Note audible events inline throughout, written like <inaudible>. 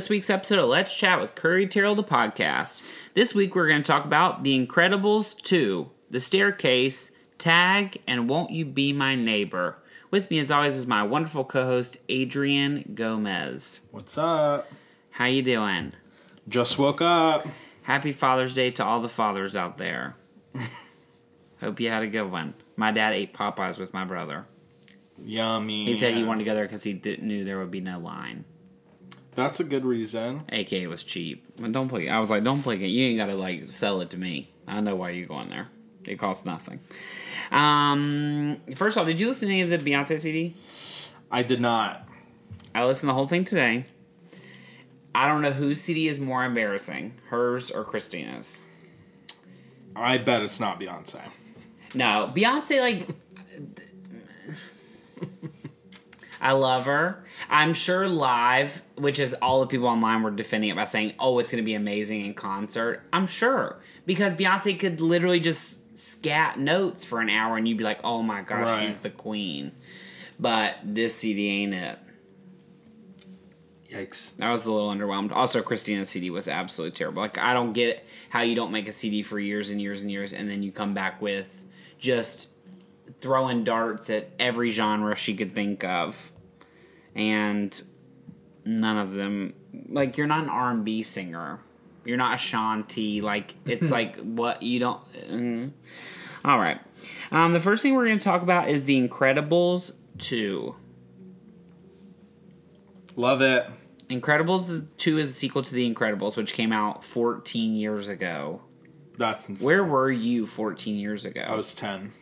and welcome to this week's episode of Let's Chat with Curry Terrell, the podcast. This week we're going to talk about The Incredibles 2, The Staircase, Tag, and Won't You Be My Neighbor. With me, as always, is my wonderful co-host Adrian Gomez. What's up? How you doing? Just woke up. Happy Father's Day to all the fathers out there. <laughs> Hope you had a good one. My dad ate Popeyes with my brother. Yummy. He said he wanted to go there because he didn't, knew there would be no line. That's a good reason. AK was cheap. But don't play. I was like, don't play it. You ain't got to like sell it to me. I know why you're going there. It costs nothing. Um, first of all, did you listen to any of the Beyonce CD? I did not. I listened to the whole thing today. I don't know whose CD is more embarrassing, hers or Christina's. I bet it's not Beyonce. No, Beyonce like. I love her. I'm sure live, which is all the people online were defending it by saying, "Oh, it's going to be amazing in concert." I'm sure because Beyonce could literally just scat notes for an hour and you'd be like, "Oh my gosh, Right. she's the queen." But this CD ain't it. Yikes. I was a little underwhelmed. Also, Christina's CD was absolutely terrible. Like, I don't get how you don't make a CD for years and years and years, and then you come back with just throwing darts at every genre she could think of, and none of them. Like, you're not an R and B singer. You're not a Ashanti. Like, it's <laughs> like what you don't. mm. All right. Um, the first thing we're going to talk about is The Incredibles two. Love it. Incredibles 2 is a sequel to The Incredibles, which came out 14 years ago. That's insane. Where were you 14 years ago? I was 10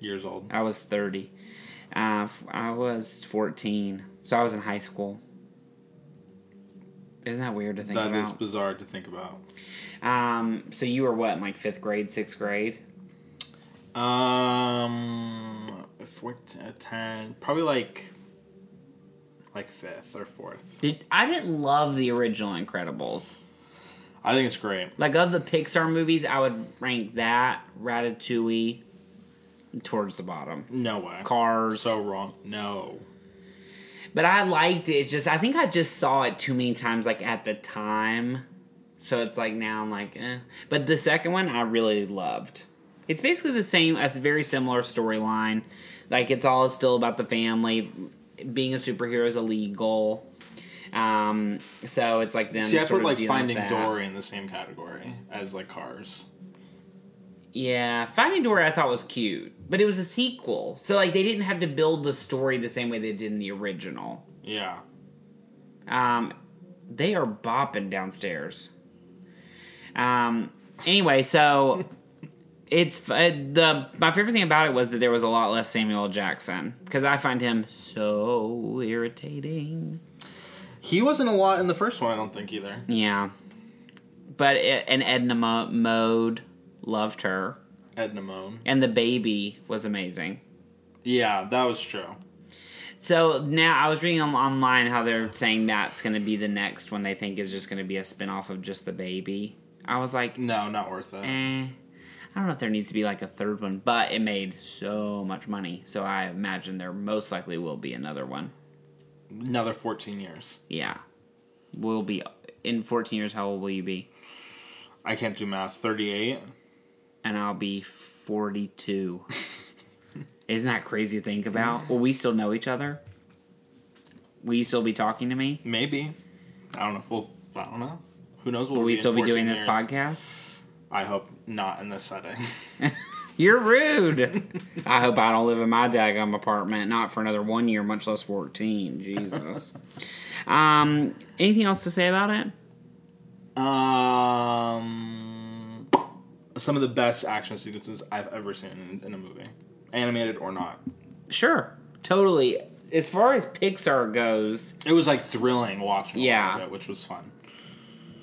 years old. I was 30. Uh, I was 14. So I was in high school. Isn't that weird to think about? That is bizarre to think about. Um, so you were what, in like fifth grade, sixth grade? Um, 14, uh, 10, probably like like fifth or fourth. Did I didn't love the original Incredibles. I think it's great. Like of the Pixar movies, I would rank that Ratatouille towards the bottom. No way. Cars. So wrong. No. But I liked it. It's just I think I just saw it too many times, like at the time. So it's like now I'm like, eh. But the second one I really loved. It's basically the same, as a very similar storyline. Like it's all still about the family. Being a superhero is illegal. Um, so it's like them. See, I sort put of like Finding. Dory in the same category as like Cars. Yeah, Finding Dory I thought was cute, but it was a sequel, so like they didn't have to build the story the same way they did in the original. Yeah. Um, they are bopping downstairs. Um. Anyway, so <laughs> it's uh, the my favorite thing about it was that there was a lot less Samuel Jackson because I find him so irritating. He wasn't a lot in the first one, I don't think either. Yeah, but it, and Edna Mo- Mode loved her, Edna Moan. and the baby was amazing. Yeah, that was true. So now I was reading on, online how they're saying that's going to be the next one they think is just going to be a spin off of just the baby. I was like, No, not worth it. eh, I don't know if there needs to be like a third one, but it made so much money. So I imagine there most likely will be another one. Another 14 years. Yeah. Will be in 14 years, how old will you be? I can't do math. 38? And I'll be 42. <laughs> Isn't that crazy to think about? Will we still know each other? Will you still be talking to me? Maybe. I don't know if we'll. I don't know. Who knows what Will we'll we still be 14 doing this podcast? I hope not in this setting. <laughs> You're rude. I hope I don't live in my daggum apartment, not for another one year, much less 14. Jesus. <laughs> um, anything else to say about it? um, some of the best action sequences I've ever seen in, in a movie, animated or not. Sure. Totally. As far as Pixar goes, It was like thrilling watching. Yeah. it, which was fun.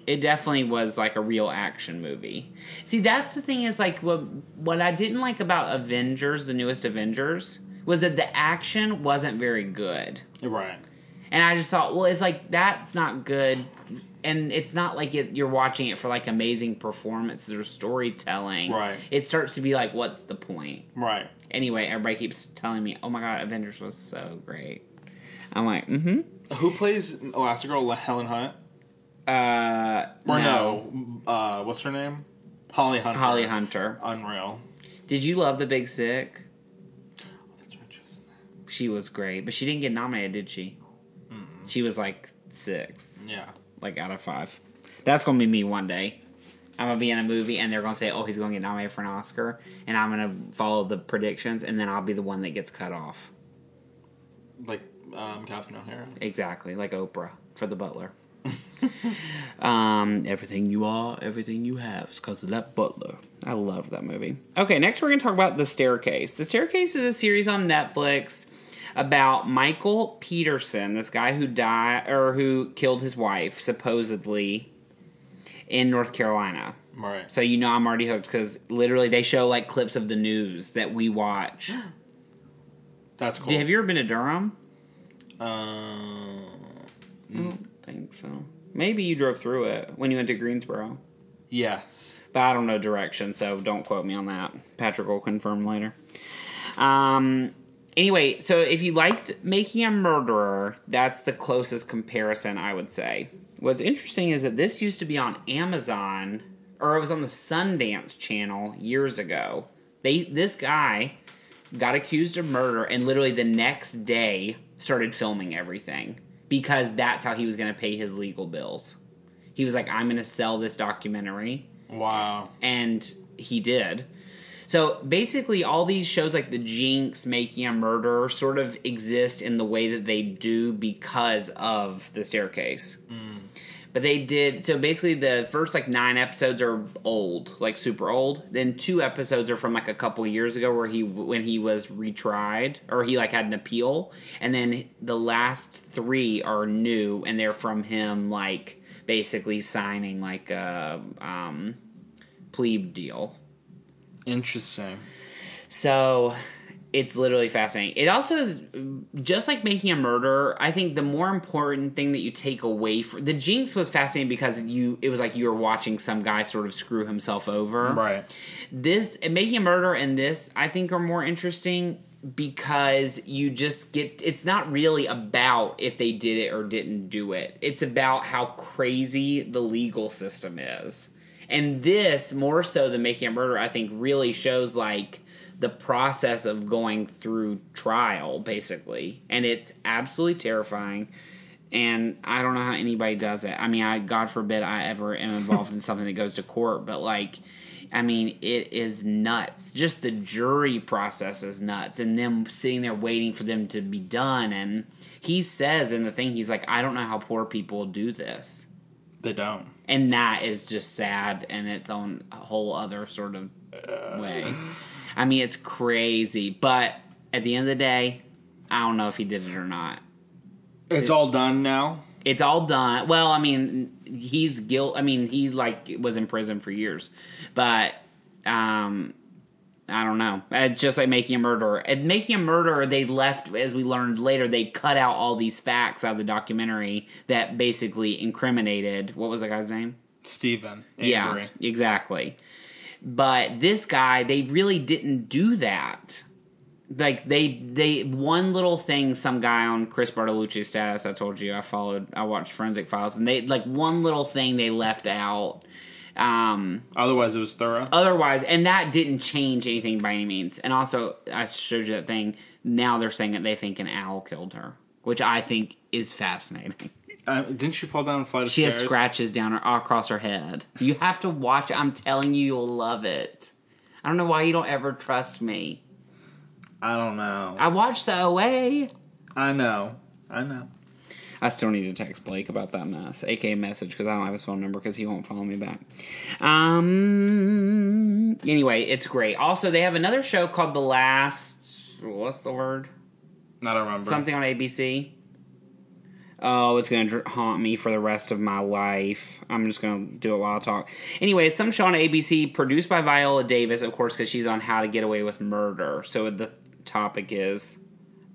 it definitely was like a real action movie. See, that's the thing is like what what I didn't like about Avengers, the newest Avengers, was that the action wasn't very good. Right. And I just thought, well, it's like that's not good, and it's not like it, you're watching it for like amazing performances or storytelling. Right. It starts to be like, what's the point? Right. Anyway, everybody keeps telling me, "Oh my god, Avengers was so great." I'm like, mm-hmm. Who plays Elastigirl? Helen Hunt. Uh, Or no, uh, what's her name? Holly Hunter. Holly Hunter. Unreal. Did you love The Big Sick? Right, she was. She was great, but she didn't get nominated, did she? Mm. She was like sixth, Yeah. Like out of five. That's gonna be me one day. I'm gonna be in a movie and they're gonna say, "Oh, he's gonna get nominated for an Oscar," and I'm gonna follow the predictions, and then I'll be the one that gets cut off. Like um, Catherine O'Hara. Exactly, like Oprah for the Butler. <laughs> um, everything you are, everything you have is because of that Butler. I love that movie. Okay, next we're going to talk about The Staircase. The Staircase is a series on Netflix about Michael Peterson, this guy who died or who killed his wife supposedly in North Carolina. Right. So you know I'm already hooked because literally they show like clips of the news that we watch. <gasps> That's cool. Have you ever been to Durham? Um, I don't think so. Maybe you drove through it when you went to Greensboro. yes. But I don't know direction, so don't quote me on that. Patrick will confirm later. Um. Anyway, so if you liked Making a Murderer, that's the closest comparison I would say. What's interesting is that this used to be on Amazon, or it was on the Sundance Channel years ago. They this guy got accused of murder, and literally the next day started filming everything because that's how he was going to pay his legal bills. He was like, "I'm going to sell this documentary." Wow. and he did. So basically, all these shows like The Jinx, Making a Murderer, sort of exist in the way that they do because of the staircase. But they did so basically the first like nine episodes are old, like super old. Then two episodes are from like a couple years ago where he when he was retried or he like had an appeal, and then the last three are new and they're from him like basically signing like a um, plebe deal. Interesting. So it's literally fascinating. It also is just like making a murder. I think the more important thing that you take away from the Jinx was fascinating because you it was like you were watching some guy sort of screw himself over. Right. This making a murder and this I think are more interesting because you just get it's not really about if they did it or didn't do it. It's about how crazy the legal system is. And this more so than making a murder I think really shows like the process of going through trial basically and it's absolutely terrifying and I don't know how anybody does it. I mean, I God forbid I ever am involved in something that goes to court, but like I mean, it is nuts. Just the jury process is nuts, and them sitting there waiting for them to be done. And he says in the thing, he's like, I don't know how poor people do this, They don't. And that is just sad in its own whole other sort of way. I mean, it's crazy, but at the end of the day, I don't know if he did it or not. It's all done now. it's all done. Well, I mean, he's guilt. I mean, he like was in prison for years, but um, I don't know. Uh, just like making a murderer, and making a murderer, they left as we learned later. They cut out all these facts out of the documentary that basically incriminated. What was the guy's name? Stephen. Yeah, exactly. But this guy, they really didn't do that. Like they they one little thing some guy on Chris Bartolucci's status I told you I followed I watched Forensic Files and they like one little thing they left out um Otherwise, it was thorough. otherwise and that didn't change anything by any means and also I showed you that thing now they're saying that they think an owl killed her which I think is fascinating <laughs> Uh, didn't she fall down a flight of she has scratches down her across her head. You have to watch. I'm telling you, you'll love it. I don't know why you don't ever trust me. I don't know. I watched the OA. I know. I know. I still need to text Blake about that mess, aka message, because I don't have his phone number because he won't follow me back. Um. Anyway, it's great. Also, they have another show called The Last. What's the word? I don't remember. Something on ABC. Oh, it's gonna haunt me for the rest of my life. I'm just gonna do it while I talk. Anyway, some show on ABC, produced by Viola Davis, of course, because she's on How to Get Away with Murder. So the topic is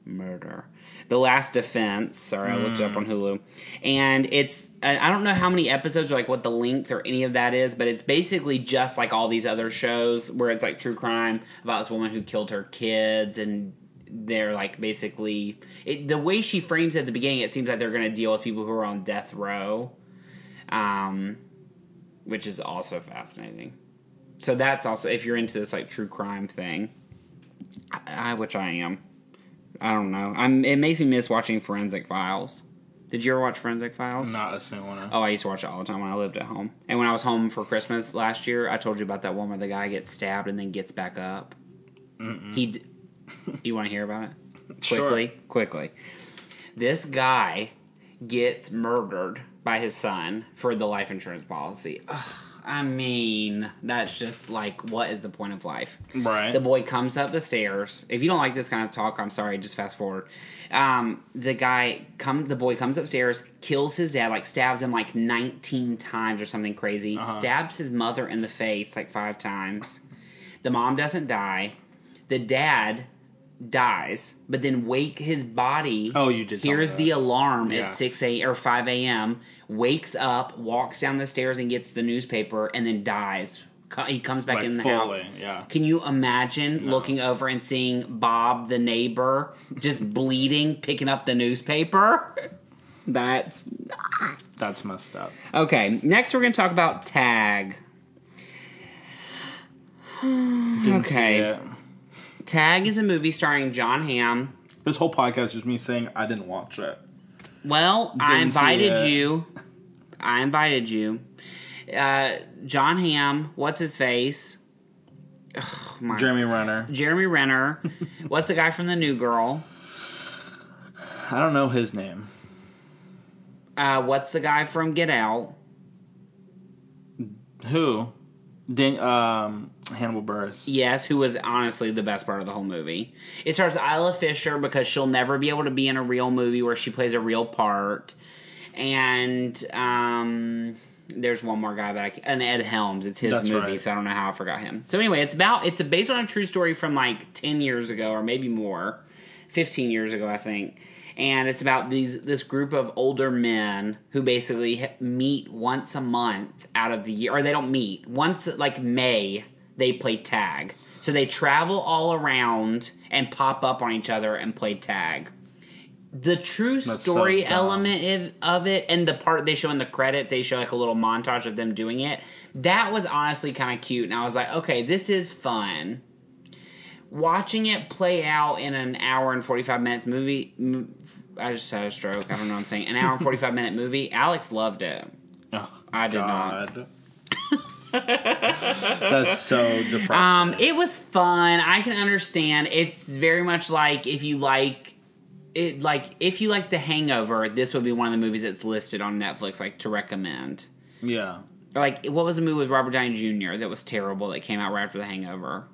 murder. The Last Defense. Sorry, I looked it up on Hulu, and it's I I don't know how many episodes or like what the length or any of that is, but it's basically just like all these other shows where it's like true crime about this woman who killed her kids and they're like basically it, the way she frames it at the beginning. It seems like they're going to deal with people who are on death row, um, which is also fascinating. So that's also if you're into this like true crime thing, I, I which I am. I don't know. I'm. It makes me miss watching Forensic Files. Did you ever watch Forensic Files? Not a single one. Oh, I used to watch it all the time when I lived at home. And when I was home for Christmas last year, I told you about that one where the guy gets stabbed and then gets back up. He. D- you want to hear about it? <laughs> Sure. Quickly, quickly. This guy gets murdered by his son for the life insurance policy. Ugh, I mean, that's just like, what is the point of life? Right. The boy comes up the stairs. If you don't like this kind of talk, I'm sorry. Just fast forward. Um, the guy come. The boy comes upstairs, kills his dad, like stabs him like 19 times or something crazy. Uh-huh. Stabs his mother in the face like five times. The mom doesn't die. The dad dies, but then wake his body. Oh, you did Hears the alarm at six a or five a.m. Wakes up, walks down the stairs, and gets the newspaper, and then dies. He comes back Like in the fully, house. yeah. Can you imagine looking over and seeing Bob, the neighbor, just <laughs> bleeding, picking up the newspaper? <laughs> That's That's messed up. okay. Next, we're going to talk about Tag. Didn't Okay. Tag is a movie starring Jon Hamm. This whole podcast is me saying I didn't watch it. Well, I Didn't see invited you. I invited you. Uh, Jon Hamm. What's his face? Ugh, my Jeremy Renner. Jeremy Renner. <laughs> What's the guy from the New Girl? I don't know his name. Uh, what's the guy from Get Out? Who? Dan- um, Hannibal Buress. Yes, who was honestly the best part of the whole movie. It stars Isla Fisher because she'll never be able to be in a real movie where she plays a real part. And um, there's one more guy, but I, and Ed Helms. It's his That's movie, right. so I don't know how I forgot him. So anyway, it's about it's based on a true story from like ten years ago or maybe more, fifteen years ago, I think. And it's about these this group of older men who basically meet once a month out of the year, or they don't meet once like May. They play tag, so they travel all around and pop up on each other and play tag. The true so story dumb. element of of it, and the part they show in the credits, they show like a little montage of them doing it. That was honestly kind of cute, and I was like, okay, this is fun watching it play out in an hour and 45 minutes movie i just had a stroke. I don't know what i'm saying. An hour and 45 minute movie. Alex loved it. Oh, I did God. <laughs> That's so depressing. um it was fun. I can understand. It's very much like if you like it like if you like the hangover this would be one of the movies that's listed on netflix like to recommend. Yeah. Like what was the movie with robert downey jr that was terrible that came out right after the hangover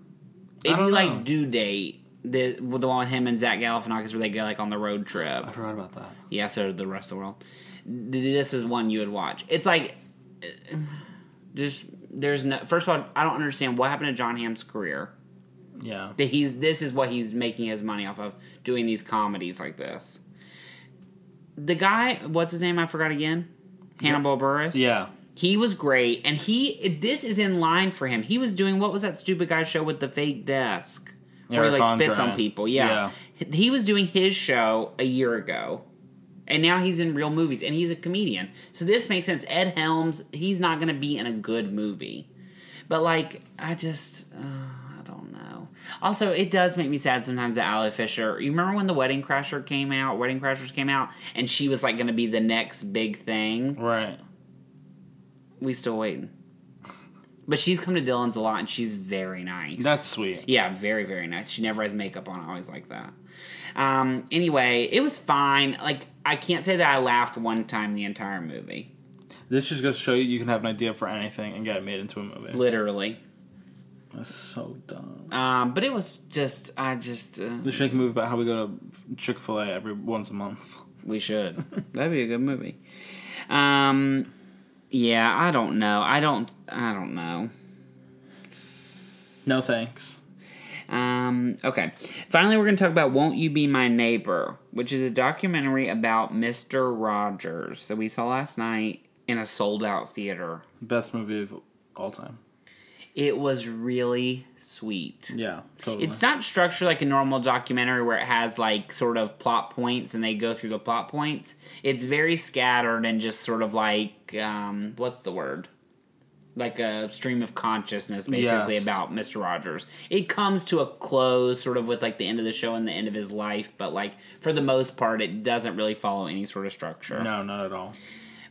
if you know. like due date the, with the one with him and Zach Galifianakis where they go like on the road trip I forgot about that. Yeah, so did the rest of the world. This is one you would watch. It's like, <sighs> just there's no. First of all, I don't understand what happened to Jon Hamm's career. Yeah. That he's this is what he's making his money off of doing these comedies like this. The guy, what's his name? I forgot again. Hannibal Buress. Yeah. He was great, and he this is in line for him. He was doing what was that stupid guy show with the fake desk where he like spits on people. Yeah. he was doing his show a year ago. And now he's in real movies, and he's a comedian. So this makes sense. Ed Helms, he's not going to be in a good movie. But, like, I just, uh, I don't know. Also, it does make me sad sometimes that Ali Fisher. You remember when the Wedding Crasher came out? Wedding Crashers came out, and she was like going to be the next big thing. Right. We still waiting. But she's come to Dylan's a lot, and she's very nice. That's sweet. Yeah, very, very nice. She never has makeup on. I always like that. Um, anyway, it was fine. Like, I can't say that I laughed one time the entire movie. This just goes to show you you can have an idea for anything and get it made into a movie. Literally. That's so dumb. Um, but it was just, I just, uh, They should make a movie about how we go to Chick Fil A every once a month. we should. <laughs> That'd be a good movie. Um, yeah, I don't know. I don't, I don't know. No thanks. Um, okay. Finally, we're going to talk about Won't You Be My Neighbor, which is a documentary about Mr. Rogers that we saw last night in a sold out theater. Best movie of all time. It was really sweet. Yeah, totally. It's not structured like a normal documentary where it has like sort of plot points and they go through the plot points. It's very scattered and just sort of like um, what's the word? Like a stream of consciousness, basically Yes. about Mister Rogers. It comes to a close, sort of with like the end of the show and the end of his life, but like for the most part, it doesn't really follow any sort of structure. no, not at all.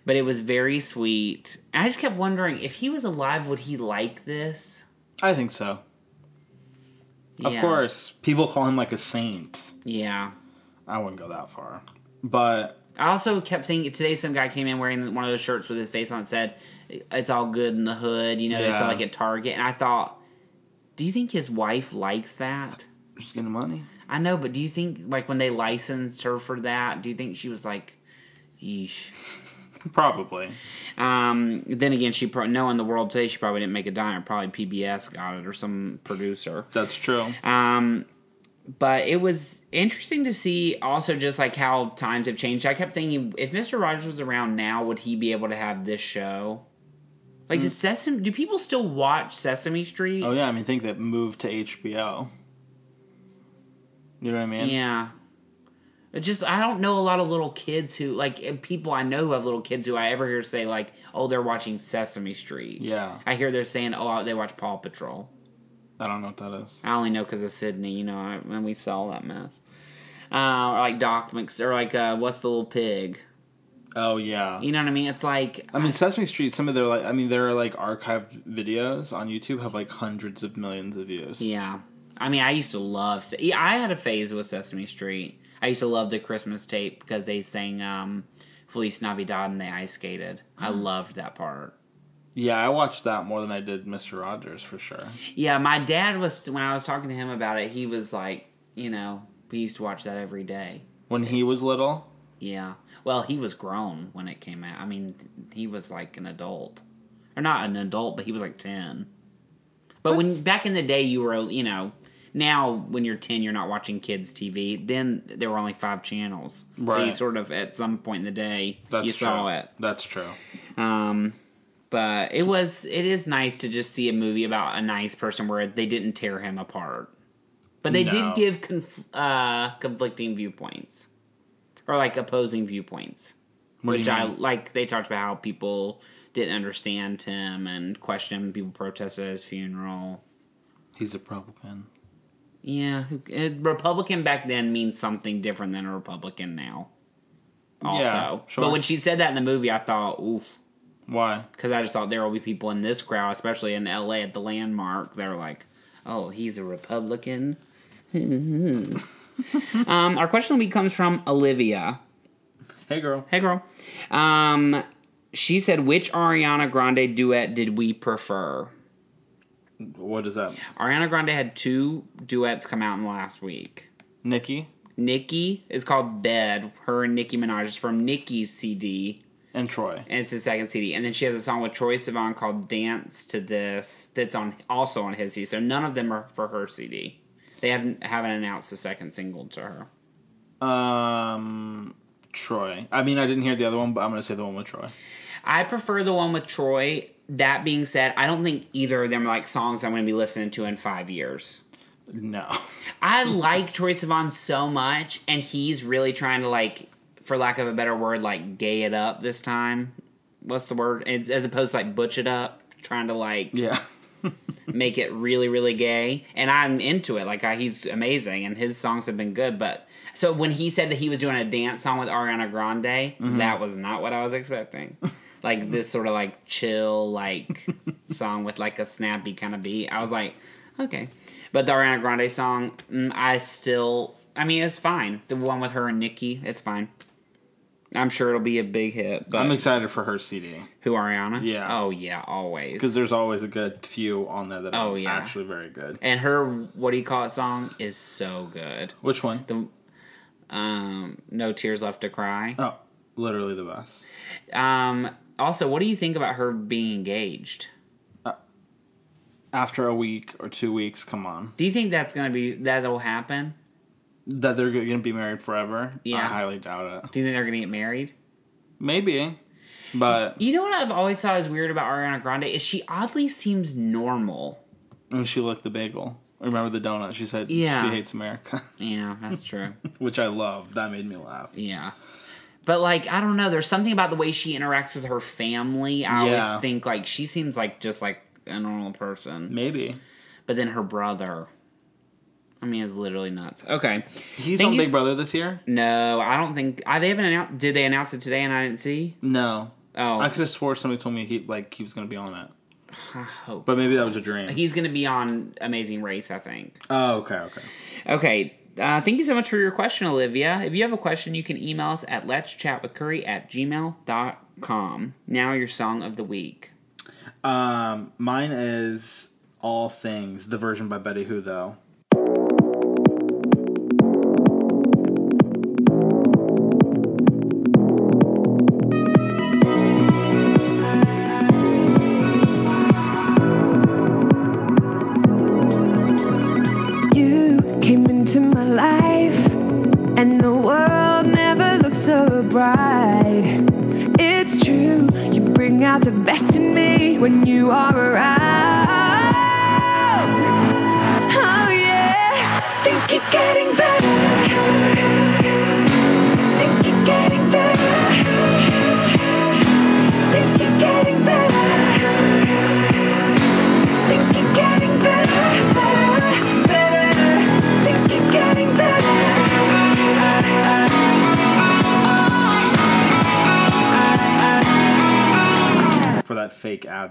But it was very sweet. And I just kept wondering if he was alive, would he like this? I think so. Of course, people call him like a saint. Yeah. I wouldn't go that far, but I also kept thinking today some guy came in wearing one of those shirts with his face on it said it's all good in the hood, you know, they sell like at Target and I thought do you think his wife likes that? just getting money. I know, but do you think like when they licensed her for that, do you think she was like yeesh. Probably. Um, then again, she probably pro- knowing the world today, she probably didn't make a dime. Probably PBS got it or some producer. That's true. Um, but it was interesting to see also just like how times have changed. I kept thinking if Mr. Rogers was around now, would he be able to have this show? Like, does Sesame? Do people still watch Sesame Street? Oh yeah, I mean, think that moved to HBO. You know what I mean? yeah. It just I don't know a lot of little kids who like eh, people I know who have little kids who I ever hear say like, oh, they're watching Sesame Street. Yeah. I hear they're saying, oh, they watch Paw Patrol. I don't know what that is. I only know because of Sydney, you know, I- when we saw that mess. Uh, or like Doc Mix, or like uh, what's the little pig? Oh yeah. You know what I mean? It's like I mean, Sesame Street. Some of their like, I mean, their like archived videos on YouTube have like hundreds of millions of views. yeah. I mean, I used to love. I had a phase with Sesame Street. I used to love the Christmas tape because they sang um, "Feliz Navidad" and they ice skated. I loved that part. Yeah, I watched that more than I did Mister Rogers for sure. Yeah, my dad was when I was talking to him about it. He was like, you know, we used to watch that every day. When he was little, Yeah. Well, he was grown when it came out. I mean, he was like an adult. Or not an adult, but he was like 10. But when back in the day you were, you know, now when you're 10 you're not watching kids TV. Then there were only 5 channels. So you Right. sort of at some point in the day that's you true. saw it. That's true. Um but it was it is nice to just see a movie about a nice person where they didn't tear him apart. But they No. did give conf- uh, conflicting viewpoints. Or like opposing viewpoints What which I like. They talked about how people didn't understand him and questioned him. People protested at his funeral. He's a Republican. Yeah, a Republican back then means something different than a Republican now. Also, Yeah, sure. but when she said that in the movie, I thought, oof, Why? because I just thought there will be people in this crowd, especially in L.A. at the landmark. They're like, oh, he's a Republican. <laughs> um, our question will be comes from Olivia. Hey, girl. Hey, girl. Um, she said, which Ariana Grande duet did we prefer? What is that? Ariana Grande had two duets come out in the last week. Nikki Nicki is called Bed. Her and Nicki Minaj is from Nicki's CD, and Troy. and it's the second CD. And then she has a song with Troye Sivan called "Dance to This" that's on also on his CD. So none of them are for her CD. They haven't haven't announced a second single to her. Um, Troy. I mean, I didn't hear the other one, but I'm gonna say the one with Troy. I prefer the one with Troy. That being said, I don't think either of them are like songs I'm going to be listening to in five years. No. I like Troye Sivan so much, and he's really trying to like, for lack of a better word, like gay it up this time. What's the word? It's, as opposed to like butch it up, trying to like Yeah. <laughs> make it really, really gay. And I'm into it. Like I, he's amazing, and his songs have been good. But so when he said that he was doing a dance song with Ariana Grande, that was not what I was expecting. <laughs> like this sort of like chill like <laughs> song with like a snappy kind of beat. I was like, okay. But the Ariana Grande song, mm, I still, I mean, it's fine. The one with her and Nicki, it's fine. I'm sure it'll be a big hit. But I'm excited for her CD who Ariana? Yeah. Oh yeah, always. because there's always a good few on there that Oh, are yeah. actually very good. And her what do you call it song is so good. Which one? The um No Tears Left to Cry. Oh, literally the best. Um also what do you think about her being engaged? After a week or two weeks, come on. Do you think that's gonna be that'll happen? That they're going to be married forever? Yeah. I highly doubt it. Do you think they're gonna get married? Maybe. But You know what I've always thought is weird about Ariana Grande is she oddly seems normal. when she licked the bagel, remember the donut? She said Yeah. she hates America, <laughs> Yeah, that's true. which I love. That made me laugh. yeah. But like I don't know, there's something about the way she interacts with her family. I Yeah. always think like she seems like just like a normal person. Maybe But then her brother I mean it's literally nuts. Okay. he's Thank on you- Big Brother this year. No, I don't think I, they haven't announced did they announce it today and I didn't see? No, Oh I could have swore somebody told me he like he was gonna be on it, I hope. but maybe that was a dream. He's gonna be on Amazing Race, I think. oh, okay, okay. Okay. Uh, thank you so much for your question, Olivia. If you have a question, you can email us at let's chat with curry at gmail.com. Now, your song of the week. Um, mine is All Things, the version by Betty Who though.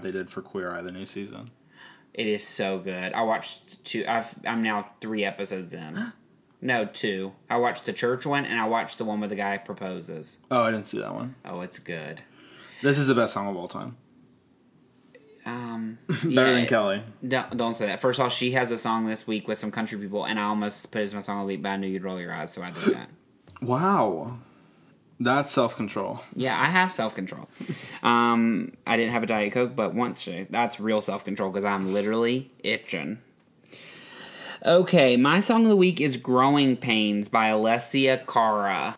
They did for Queer Eye, the new season. It is so good. I watched two. I've, I'm now three episodes in. <gasps> No, two. I watched the church one and I watched the one where the guy proposes. Oh, I didn't see that one. Oh, it's good. This is the best song of all time. Um, <laughs> Better yeah, than Kelly. Don't, don't say that. First of all, she has a song this week with some country people, and I almost put it as my song of the week, but I knew you'd roll your eyes, so I did that. <laughs> Wow. That's self control. Yeah, I have self control. <laughs> Um, I didn't have a Diet Coke, but once that's real self control because I'm literally itching. Okay, my song of the week is "Growing Pains" by Alessia Cara.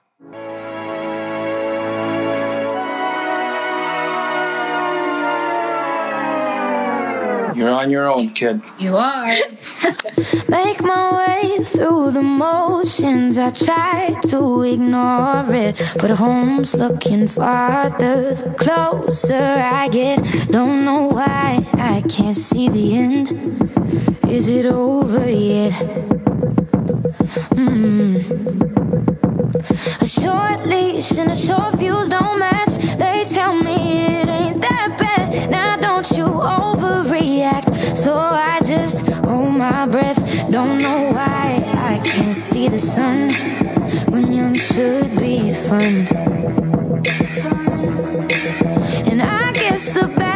You're on your own, kid. You are. <laughs> Make my way through the motions. I try to ignore it, but home's looking farther the closer I get. Don't know why I can't see the end. Is it over yet? Mm. A short leash and a short fuse don't match. They tell me it ain't that bad. Now don't you overreact. So I just hold my breath. Don't know why I can't see the sun when young should be fun. Fun. And I guess the bad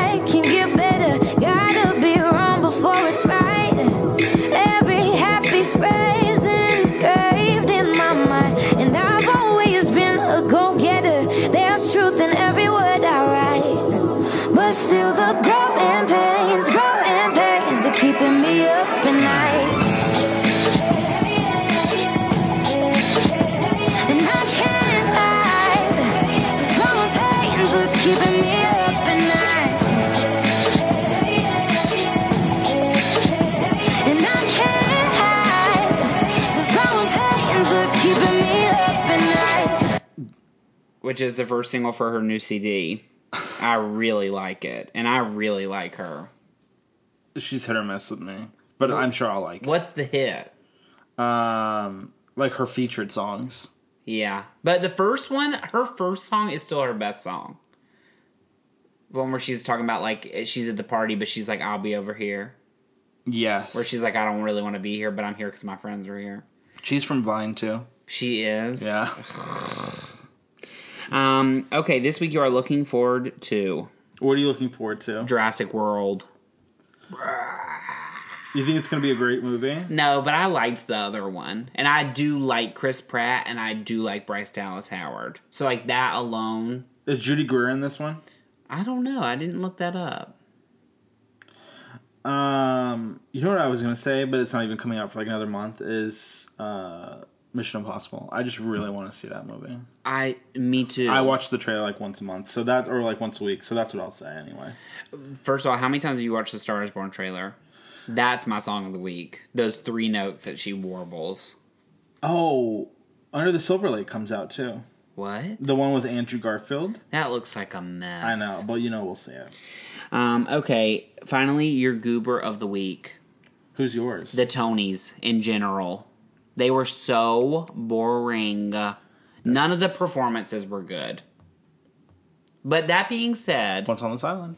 which is the first single for her new CD. I really like it, and I really like her. She's hit or miss with me. But I'm sure I'll like it. What's the hit? Um, like her featured songs. Yeah, but the first one, her first song is still her best song. The one where she's talking about like she's at the party, but she's like, "I'll be over here." Yes. Where she's like, "I don't really want to be here, but I'm here because my friends are here." She's from Vine too. She is. Yeah. Um. Okay. This week you are looking forward to What are you looking forward to? Jurassic World. You think it's gonna be a great movie? No, but I liked the other one, and I do like Chris Pratt, and I do like Bryce Dallas Howard. So like that alone, Is Judy Greer in this one? I don't know. I didn't look that up. Um, you know what I was gonna say, but it's not even coming out for like another month. Is uh, Mission Impossible. I just really want to see that movie. I me too. I watch the trailer like once a month, so that or like once a week. So that's what I'll say anyway. First of all, how many times have you watched the Star is Born trailer? That's my song of the week. Those three notes that she warbles. Oh, Under the Silver Lake comes out too. What? The one with Andrew Garfield. That looks like a mess. I know, but you know we'll see it. Um, okay, finally, your goober of the week. Who's yours? The Tonys in general. They were so boring. None of the performances were good. But that being said, Once on this island.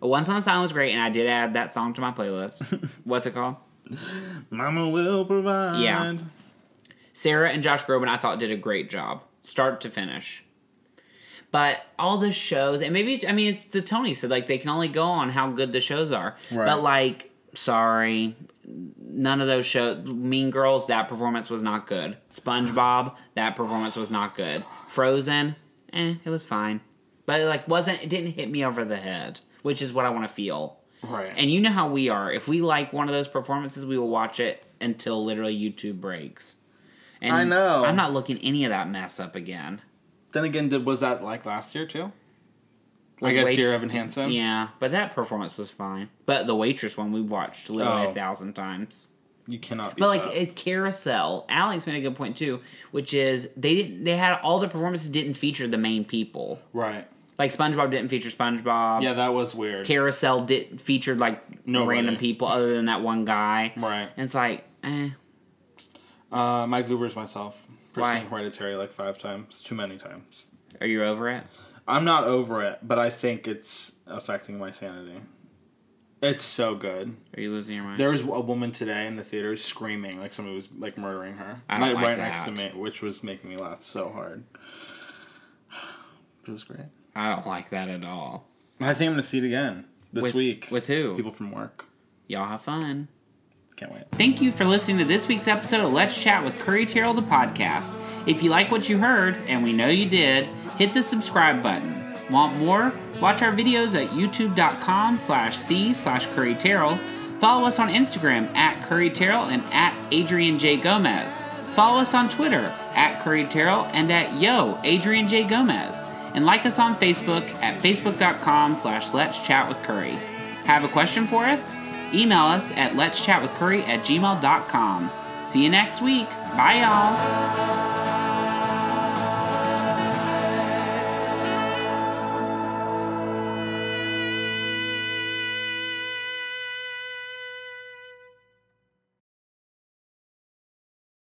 Once on the Island was great, and I did add that song to my playlist. <laughs> What's it called? Mama will provide. Yeah. Sara and Josh Groban, I thought, did a great job, start to finish. But all the shows, and maybe I mean it's the Tony said like they can only go on how good the shows are. Right. But like, sorry, none of those shows. Mean Girls, that performance was not good. SpongeBob, that performance was not good. Frozen, eh, it was fine, but it like wasn't. It didn't hit me over the head, which is what I want to feel. Right. And you know how we are. If we like one of those performances, we will watch it until literally YouTube breaks. And I know. I'm not looking any of that mess up again. then again, did was that like last year too? I guess Wait- Dear Evan Hansen. Yeah, but that performance was fine. But the waitress one we watched literally Oh. a thousand times. You cannot. Beat But like that. at Carousel, Alex made a good point too, which is they didn't. They had all the performances didn't feature the main people. right. Like SpongeBob didn't feature SpongeBob. Yeah, that was weird. Carousel did featured like Nobody. random people other than that one guy. Right. And it's like, eh. Uh, my goobers myself. For Why? seeing Hereditary like five times, too many times. Are you over it? I'm not over it, but I think it's affecting my sanity. It's so good. Are you losing your mind? There was a woman today in the theater screaming like somebody was like murdering her. I don't right, like right next to me, which was making me laugh so hard. It was great. I don't like that at all. I think I'm gonna see it again this With- week. with who? People from work. Y'all have fun. Can't wait. Thank you for listening to this week's episode of Let's Chat with Curry Terrell, the podcast. If you like what you heard, and we know you did, hit the subscribe button. Want more? Watch our videos at youtube.com slash c slash Curry Terrell. Follow us on Instagram at Curry Terrell and at Adrian J. Gomez. Follow us on Twitter at Curry Terrell and at Yo Adrian J. Gomez. And like us on Facebook at facebook.com slash Let's Chat with Curry. Have a question for us? Email us at let's chat with curry at gmail.com. See you next week. Bye, y'all.